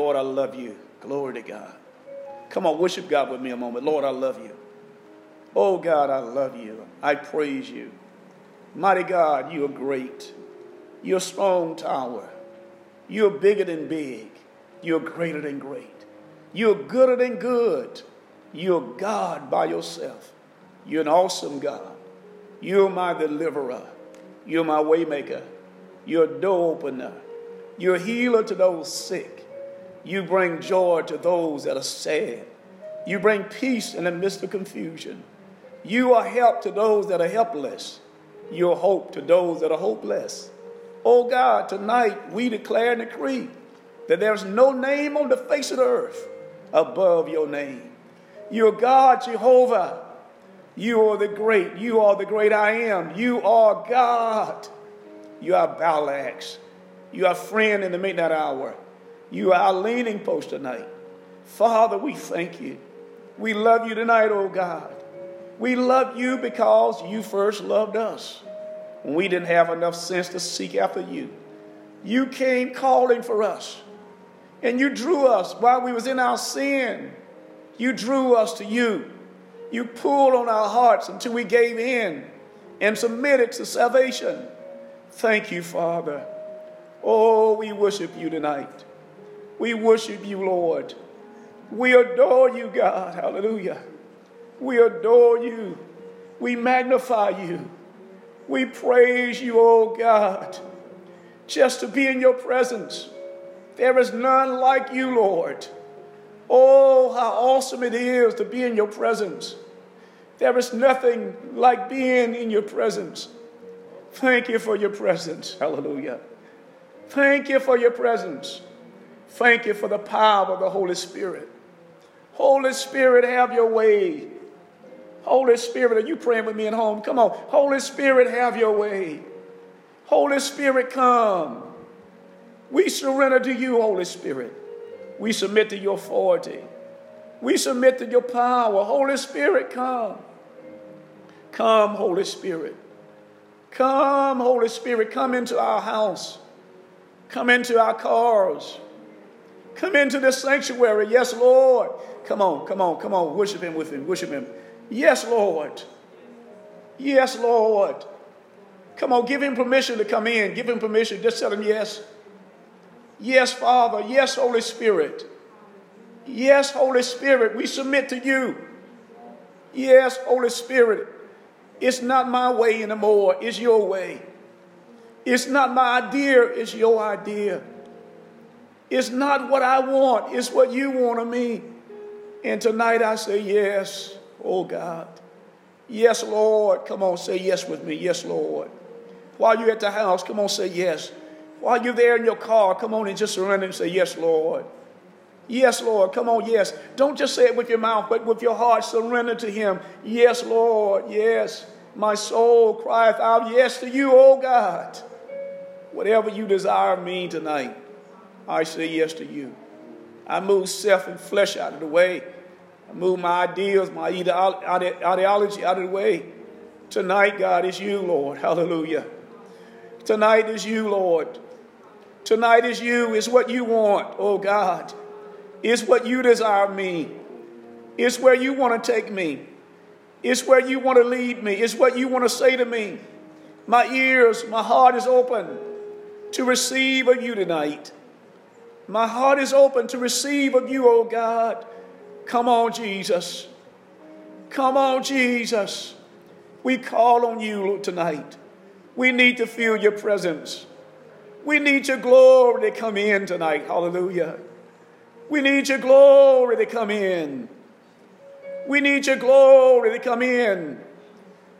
Lord, I love you. Glory to God. Come on, worship God with me a moment. Lord, I love you. Oh God, I love you. I praise you. Mighty God, you are great. You're a strong tower. You're bigger than big. You're greater than great. You're gooder than good. You're God by yourself. You're an awesome God. You're my deliverer. You're my waymaker. You're a door opener. You're a healer to those sick. You bring joy to those that are sad. You bring peace in the midst of confusion. You are help to those that are helpless. You're hope to those that are hopeless. Oh God, tonight we declare and decree that there's no name on the face of the earth above your name. You're God, Jehovah. You are the great. You are the great I am. You are God. You are Balax. You are friend in the midnight hour. You are our leaning post tonight. Father, we thank you. We love you tonight, oh God. We love you because you first loved us. When we didn't have enough sense to seek after you. You came calling for us. And you drew us while we was in our sin. You drew us to you. You pulled on our hearts until we gave in and submitted to salvation. Thank you, Father. Oh, we worship you tonight. We worship you, Lord. We adore you, God. Hallelujah. We adore you. We magnify you. We praise you, oh God, just to be in your presence. There is none like you, Lord. Oh, how awesome it is to be in your presence. There is nothing like being in your presence. Thank you for your presence. Hallelujah. Thank you for your presence. Thank you for the power of the Holy Spirit. Holy Spirit, have your way. Holy Spirit, are you praying with me at home? Come on. Holy Spirit, have your way. Holy Spirit, come. We surrender to you, Holy Spirit. We submit to your authority. We submit to your power. Holy Spirit, come. Come, Holy Spirit. Come, Holy Spirit. Come into our house. Come into our cars. Come into this sanctuary. Yes, Lord. Come on, come on, come on. Worship Him with Him. Worship Him. Yes, Lord. Yes, Lord. Come on, give Him permission to come in. Give Him permission. Just tell Him yes. Yes, Father. Yes, Holy Spirit. Yes, Holy Spirit, we submit to you. Yes, Holy Spirit, it's not my way anymore, it's your way. It's not my idea, it's your idea. It's not what I want, it's what you want of me. And tonight I say, Yes, oh God. Yes, Lord. Come on, say yes with me. Yes, Lord. While you're at the house, come on, say yes. While you're there in your car, come on and just surrender and say, Yes, Lord. Yes, Lord. Come on, yes. Don't just say it with your mouth, but with your heart, surrender to Him. Yes, Lord. Yes. My soul crieth out, Yes to you, oh God. Whatever you desire me tonight, I say yes to you. I move self and flesh out of the way. I move my ideals, my ideology out of the way. Tonight, God, is you, Lord. Hallelujah. Tonight is you, Lord. Tonight is you, is what you want, oh God. It's what you desire me. It's where you want to take me. It's where you want to lead me. It's what you want to say to me. My ears, my heart is open to receive of you tonight. My heart is open to receive of you, oh God. Come on, Jesus. Come on, Jesus. We call on you tonight. We need to feel your presence. We need your glory to come in tonight. Hallelujah. We need your glory to come in. We need your glory to come in.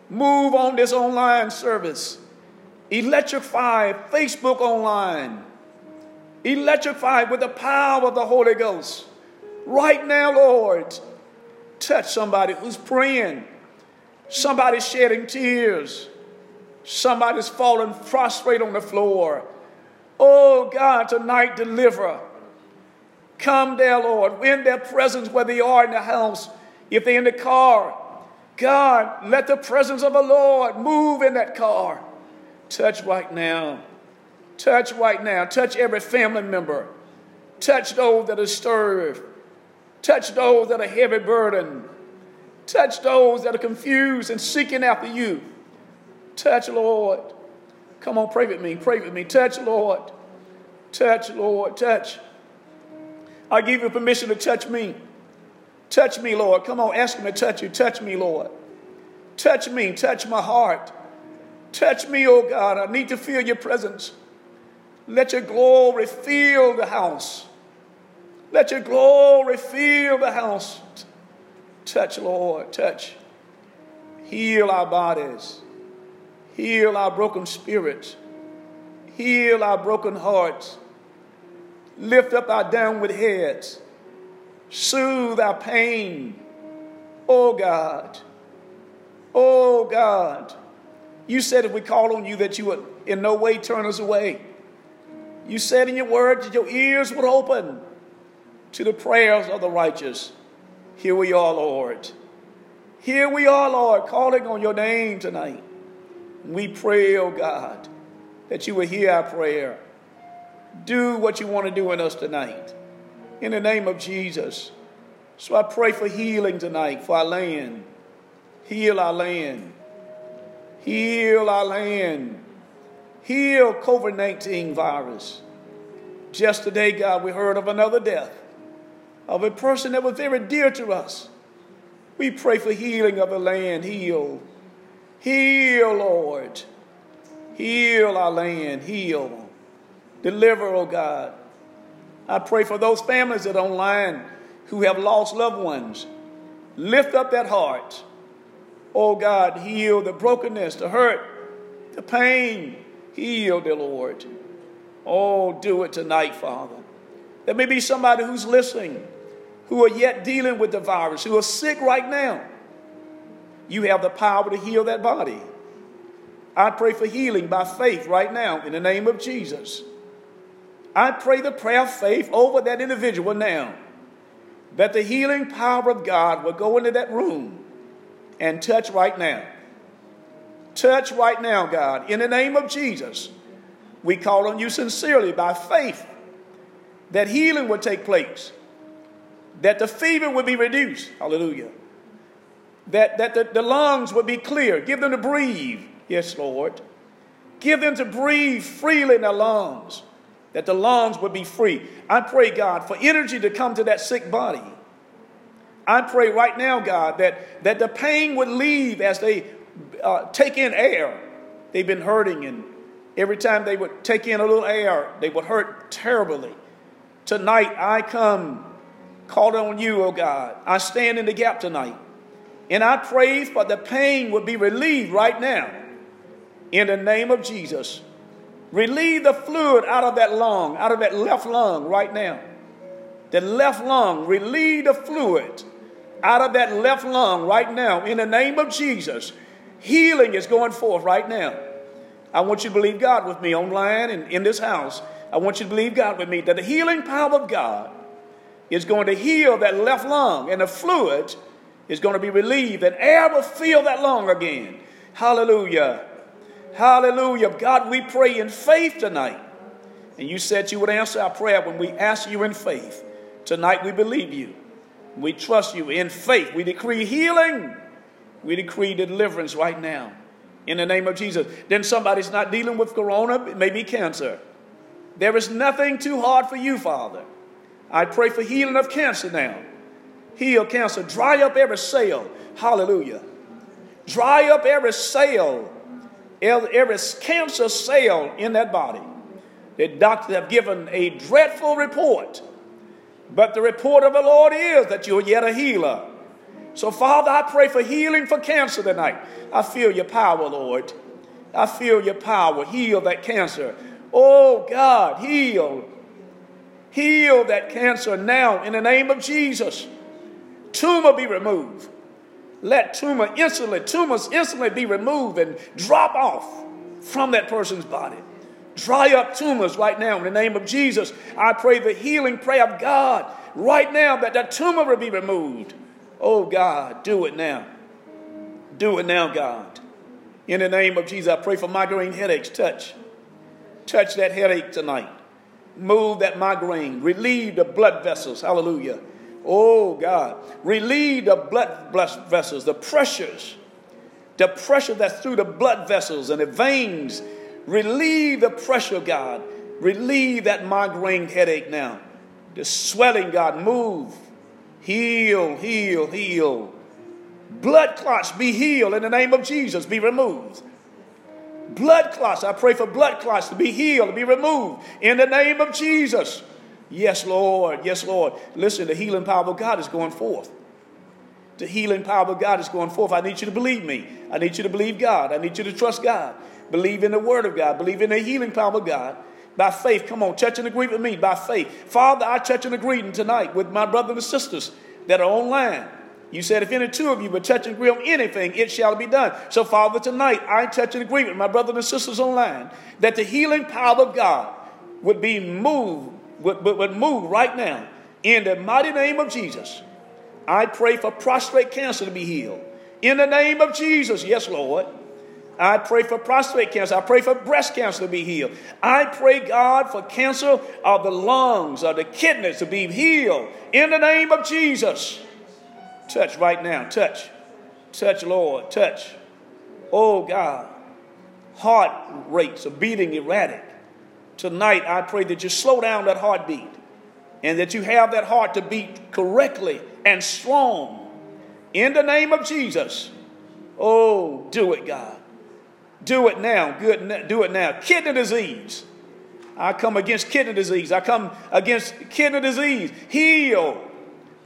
Move on this online service. Electrify Facebook online. Electrify with the power of the Holy Ghost. Right now, Lord, touch somebody who's praying. Somebody's shedding tears. Somebody's falling prostrate on the floor. Oh God, tonight deliver. Come there, Lord, We're in their presence where they are in the house, if they're in the car. God, let the presence of the Lord move in that car. Touch right now. Touch right now. Touch every family member. Touch those that are stirred. Touch those that are heavy burdened. Touch those that are confused and seeking after you. Touch, Lord. Come on, pray with me. Pray with me. Touch, Lord. Touch, Lord. Touch. I give you permission to touch me. Touch me, Lord. Come on, ask Him to touch you. Touch me, Lord. Touch me. Touch my heart. Touch me, oh God. I need to feel your presence. Let your glory fill the house. Let your glory fill the house. Touch, Lord. Touch. Heal our bodies. Heal our broken spirits. Heal our broken hearts. Lift up our downward heads. Soothe our pain. Oh God. Oh God. You said if we call on you that you would in no way turn us away. You said in your word that your ears would open to the prayers of the righteous. Here we are, Lord. Here we are, Lord, calling on your name tonight. We pray, oh God, that you will hear our prayer. Do what you want to do in us tonight. In the name of Jesus. So I pray for healing tonight for our land. Heal our land. Heal our land. Heal COVID 19 virus. Just today, God, we heard of another death of a person that was very dear to us. We pray for healing of the land. Heal. Heal, Lord. Heal our land. Heal. Deliver, oh God. I pray for those families that are online who have lost loved ones. Lift up that heart. Oh God, heal the brokenness, the hurt, the pain. Heal, dear Lord. Oh, do it tonight, Father. There may be somebody who's listening who are yet dealing with the virus, who are sick right now. You have the power to heal that body. I pray for healing by faith right now in the name of Jesus. I pray the prayer of faith over that individual now that the healing power of God will go into that room and touch right now. Touch right now, God, in the name of Jesus. We call on you sincerely by faith that healing would take place, that the fever would be reduced. Hallelujah that, that the, the lungs would be clear. Give them to breathe. Yes, Lord. Give them to breathe freely in their lungs, that the lungs would be free. I pray, God, for energy to come to that sick body. I pray right now, God, that, that the pain would leave as they uh, take in air. They've been hurting, and every time they would take in a little air, they would hurt terribly. Tonight, I come called on you, oh God. I stand in the gap tonight. And I pray for the pain would be relieved right now in the name of Jesus. Relieve the fluid out of that lung, out of that left lung right now. The left lung, relieve the fluid out of that left lung right now in the name of Jesus. Healing is going forth right now. I want you to believe God with me online and in this house. I want you to believe God with me that the healing power of God is going to heal that left lung and the fluid is going to be relieved and air will fill that lung again. Hallelujah. Hallelujah. God, we pray in faith tonight. And you said you would answer our prayer when we ask you in faith. Tonight we believe you. We trust you in faith. We decree healing. We decree deliverance right now in the name of Jesus. Then somebody's not dealing with corona, it may be cancer. There is nothing too hard for you, Father. I pray for healing of cancer now heal cancer. Dry up every cell. Hallelujah. Dry up every cell, every cancer cell in that body. The doctors have given a dreadful report, but the report of the Lord is that you're yet a healer. So, Father, I pray for healing for cancer tonight. I feel your power, Lord. I feel your power. Heal that cancer. Oh, God, heal. Heal that cancer now in the name of Jesus. Tumor be removed. Let tumor instantly, tumors instantly be removed and drop off from that person's body. Dry up tumors right now in the name of Jesus. I pray the healing prayer of God right now that that tumor will be removed. Oh God, do it now. Do it now, God. In the name of Jesus, I pray for migraine headaches. Touch. Touch that headache tonight. Move that migraine. Relieve the blood vessels. Hallelujah. Oh, God. Relieve the blood vessels, the pressures, the pressure that's through the blood vessels and the veins. Relieve the pressure, God. Relieve that migraine headache now. The swelling, God, move. Heal, heal, heal. Blood clots be healed in the name of Jesus, be removed. Blood clots, I pray for blood clots to be healed, to be removed in the name of Jesus. Yes, Lord. Yes, Lord. Listen, the healing power of God is going forth. The healing power of God is going forth. I need you to believe me. I need you to believe God. I need you to trust God. Believe in the word of God. Believe in the healing power of God. By faith, come on, touch and agree with me by faith. Father, I touch and agree tonight with my brothers and sisters that are online. You said, if any two of you would touch and agree on anything, it shall be done. So, Father, tonight I touch and agree with my brothers and sisters online that the healing power of God would be moved, would, would, would move right now in the mighty name of Jesus. I pray for prostate cancer to be healed. In the name of Jesus, yes, Lord. I pray for prostate cancer. I pray for breast cancer to be healed. I pray, God, for cancer of the lungs or the kidneys to be healed in the name of Jesus. Touch right now. Touch. Touch, Lord. Touch. Oh, God. Heart rates are beating erratic. Tonight, I pray that you slow down that heartbeat and that you have that heart to beat correctly and strong. In the name of Jesus. Oh, do it, God. Do it now. Good. Do it now. Kidney disease. I come against kidney disease. I come against kidney disease. Heal.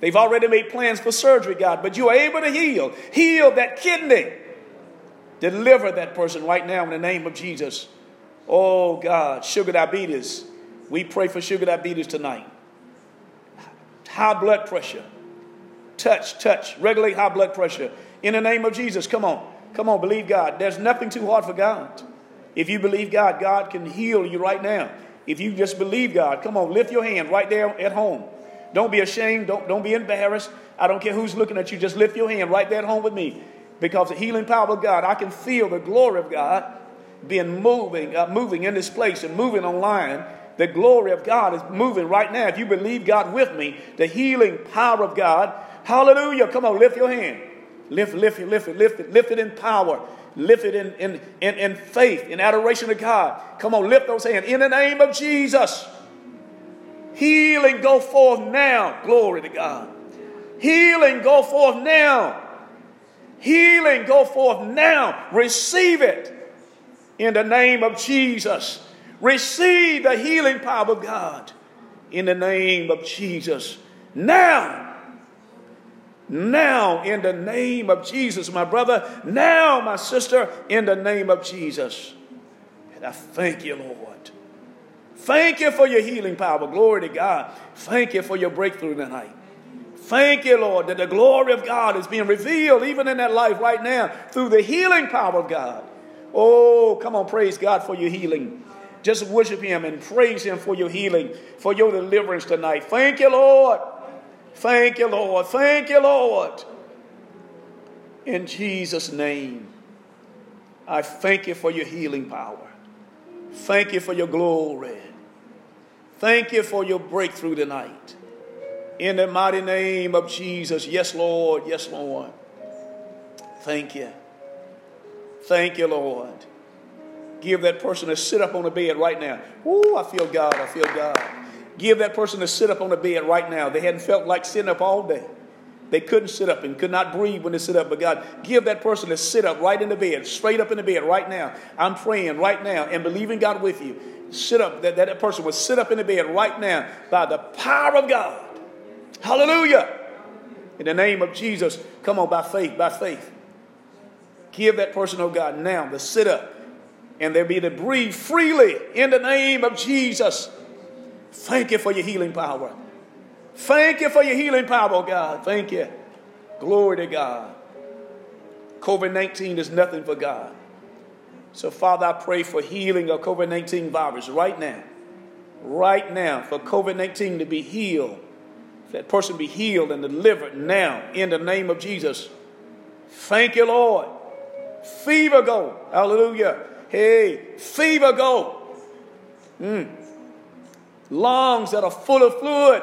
They've already made plans for surgery, God, but you are able to heal. Heal that kidney. Deliver that person right now in the name of Jesus. Oh, God. Sugar diabetes. We pray for sugar diabetes tonight. High blood pressure. Touch, touch. Regulate high blood pressure. In the name of Jesus. Come on. Come on, believe God. There's nothing too hard for God. If you believe God, God can heal you right now. If you just believe God, come on, lift your hand right there at home. Don't be ashamed. Don't, don't be embarrassed. I don't care who's looking at you. Just lift your hand right there at home with me. Because the healing power of God, I can feel the glory of God being moving, uh, moving in this place and moving online. The glory of God is moving right now. If you believe God with me, the healing power of God, hallelujah. Come on, lift your hand. Lift, lift it, lift it, lift it, lift it in power. Lift it in, in, in, in faith, in adoration of God. Come on, lift those hands. In the name of Jesus. Healing go forth now. Glory to God. Healing go forth now. Healing go forth now. Receive it in the name of Jesus. Receive the healing power of God in the name of Jesus. Now now, in the name of Jesus, my brother. Now, my sister, in the name of Jesus. And I thank you, Lord. Thank you for your healing power. Glory to God. Thank you for your breakthrough tonight. Thank you, Lord, that the glory of God is being revealed even in that life right now through the healing power of God. Oh, come on, praise God for your healing. Just worship Him and praise Him for your healing, for your deliverance tonight. Thank you, Lord. Thank you, Lord. Thank you, Lord. In Jesus' name, I thank you for your healing power. Thank you for your glory. Thank you for your breakthrough tonight. In the mighty name of Jesus. Yes, Lord. Yes, Lord. Thank you. Thank you, Lord. Give that person a sit up on the bed right now. Ooh, I feel God. I feel God. Give that person to sit up on the bed right now. They hadn't felt like sitting up all day. They couldn't sit up and could not breathe when they sit up. But God, give that person to sit up right in the bed, straight up in the bed right now. I'm praying right now and believing God with you. Sit up, that, that person would sit up in the bed right now by the power of God. Hallelujah. In the name of Jesus, come on, by faith, by faith. Give that person, oh God, now to sit up and they'll be to breathe freely in the name of Jesus. Thank you for your healing power. Thank you for your healing power, God. Thank you. Glory to God. COVID 19 is nothing for God. So, Father, I pray for healing of COVID 19 virus right now. Right now, for COVID 19 to be healed. That person be healed and delivered now in the name of Jesus. Thank you, Lord. Fever go. Hallelujah. Hey, fever go. Mm. Lungs that are full of fluid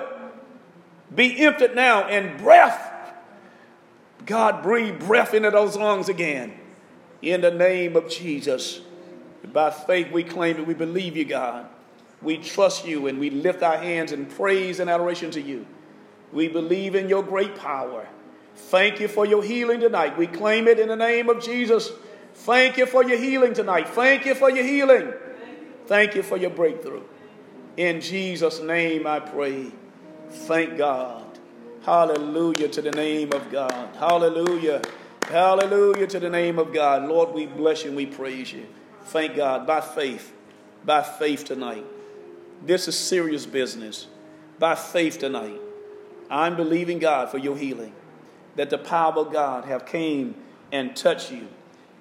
be emptied now, and breath. God, breathe breath into those lungs again. In the name of Jesus. By faith, we claim that we believe you, God. We trust you and we lift our hands in praise and adoration to you. We believe in your great power. Thank you for your healing tonight. We claim it in the name of Jesus. Thank you for your healing tonight. Thank you for your healing. Thank you for your breakthrough. In Jesus' name I pray. Thank God. Hallelujah to the name of God. Hallelujah. Hallelujah to the name of God. Lord, we bless you and we praise you. Thank God by faith. By faith tonight. This is serious business. By faith tonight. I'm believing God for your healing. That the power of God have came and touched you.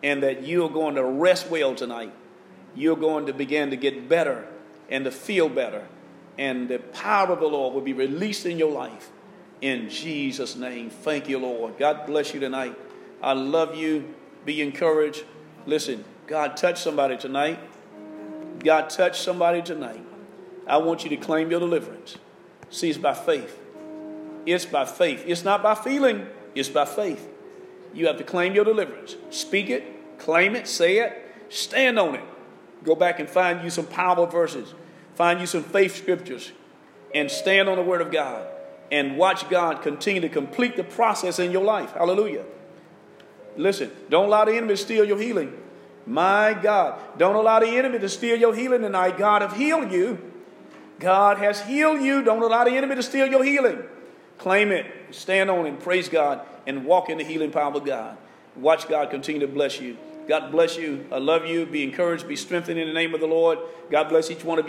And that you're going to rest well tonight. You're going to begin to get better and to feel better. And the power of the Lord will be released in your life. In Jesus' name. Thank you, Lord. God bless you tonight. I love you. Be encouraged. Listen, God touched somebody tonight. God touched somebody tonight. I want you to claim your deliverance. See, it's by faith. It's by faith. It's not by feeling, it's by faith. You have to claim your deliverance. Speak it, claim it, say it, stand on it. Go back and find you some powerful verses, find you some faith scriptures, and stand on the Word of God and watch God continue to complete the process in your life. Hallelujah. Listen, don't allow the enemy to steal your healing. My God, don't allow the enemy to steal your healing tonight. God have healed you. God has healed you. Don't allow the enemy to steal your healing. Claim it, stand on it, praise God, and walk in the healing power of God. Watch God continue to bless you. God bless you. I love you. Be encouraged. Be strengthened in the name of the Lord. God bless each one of you.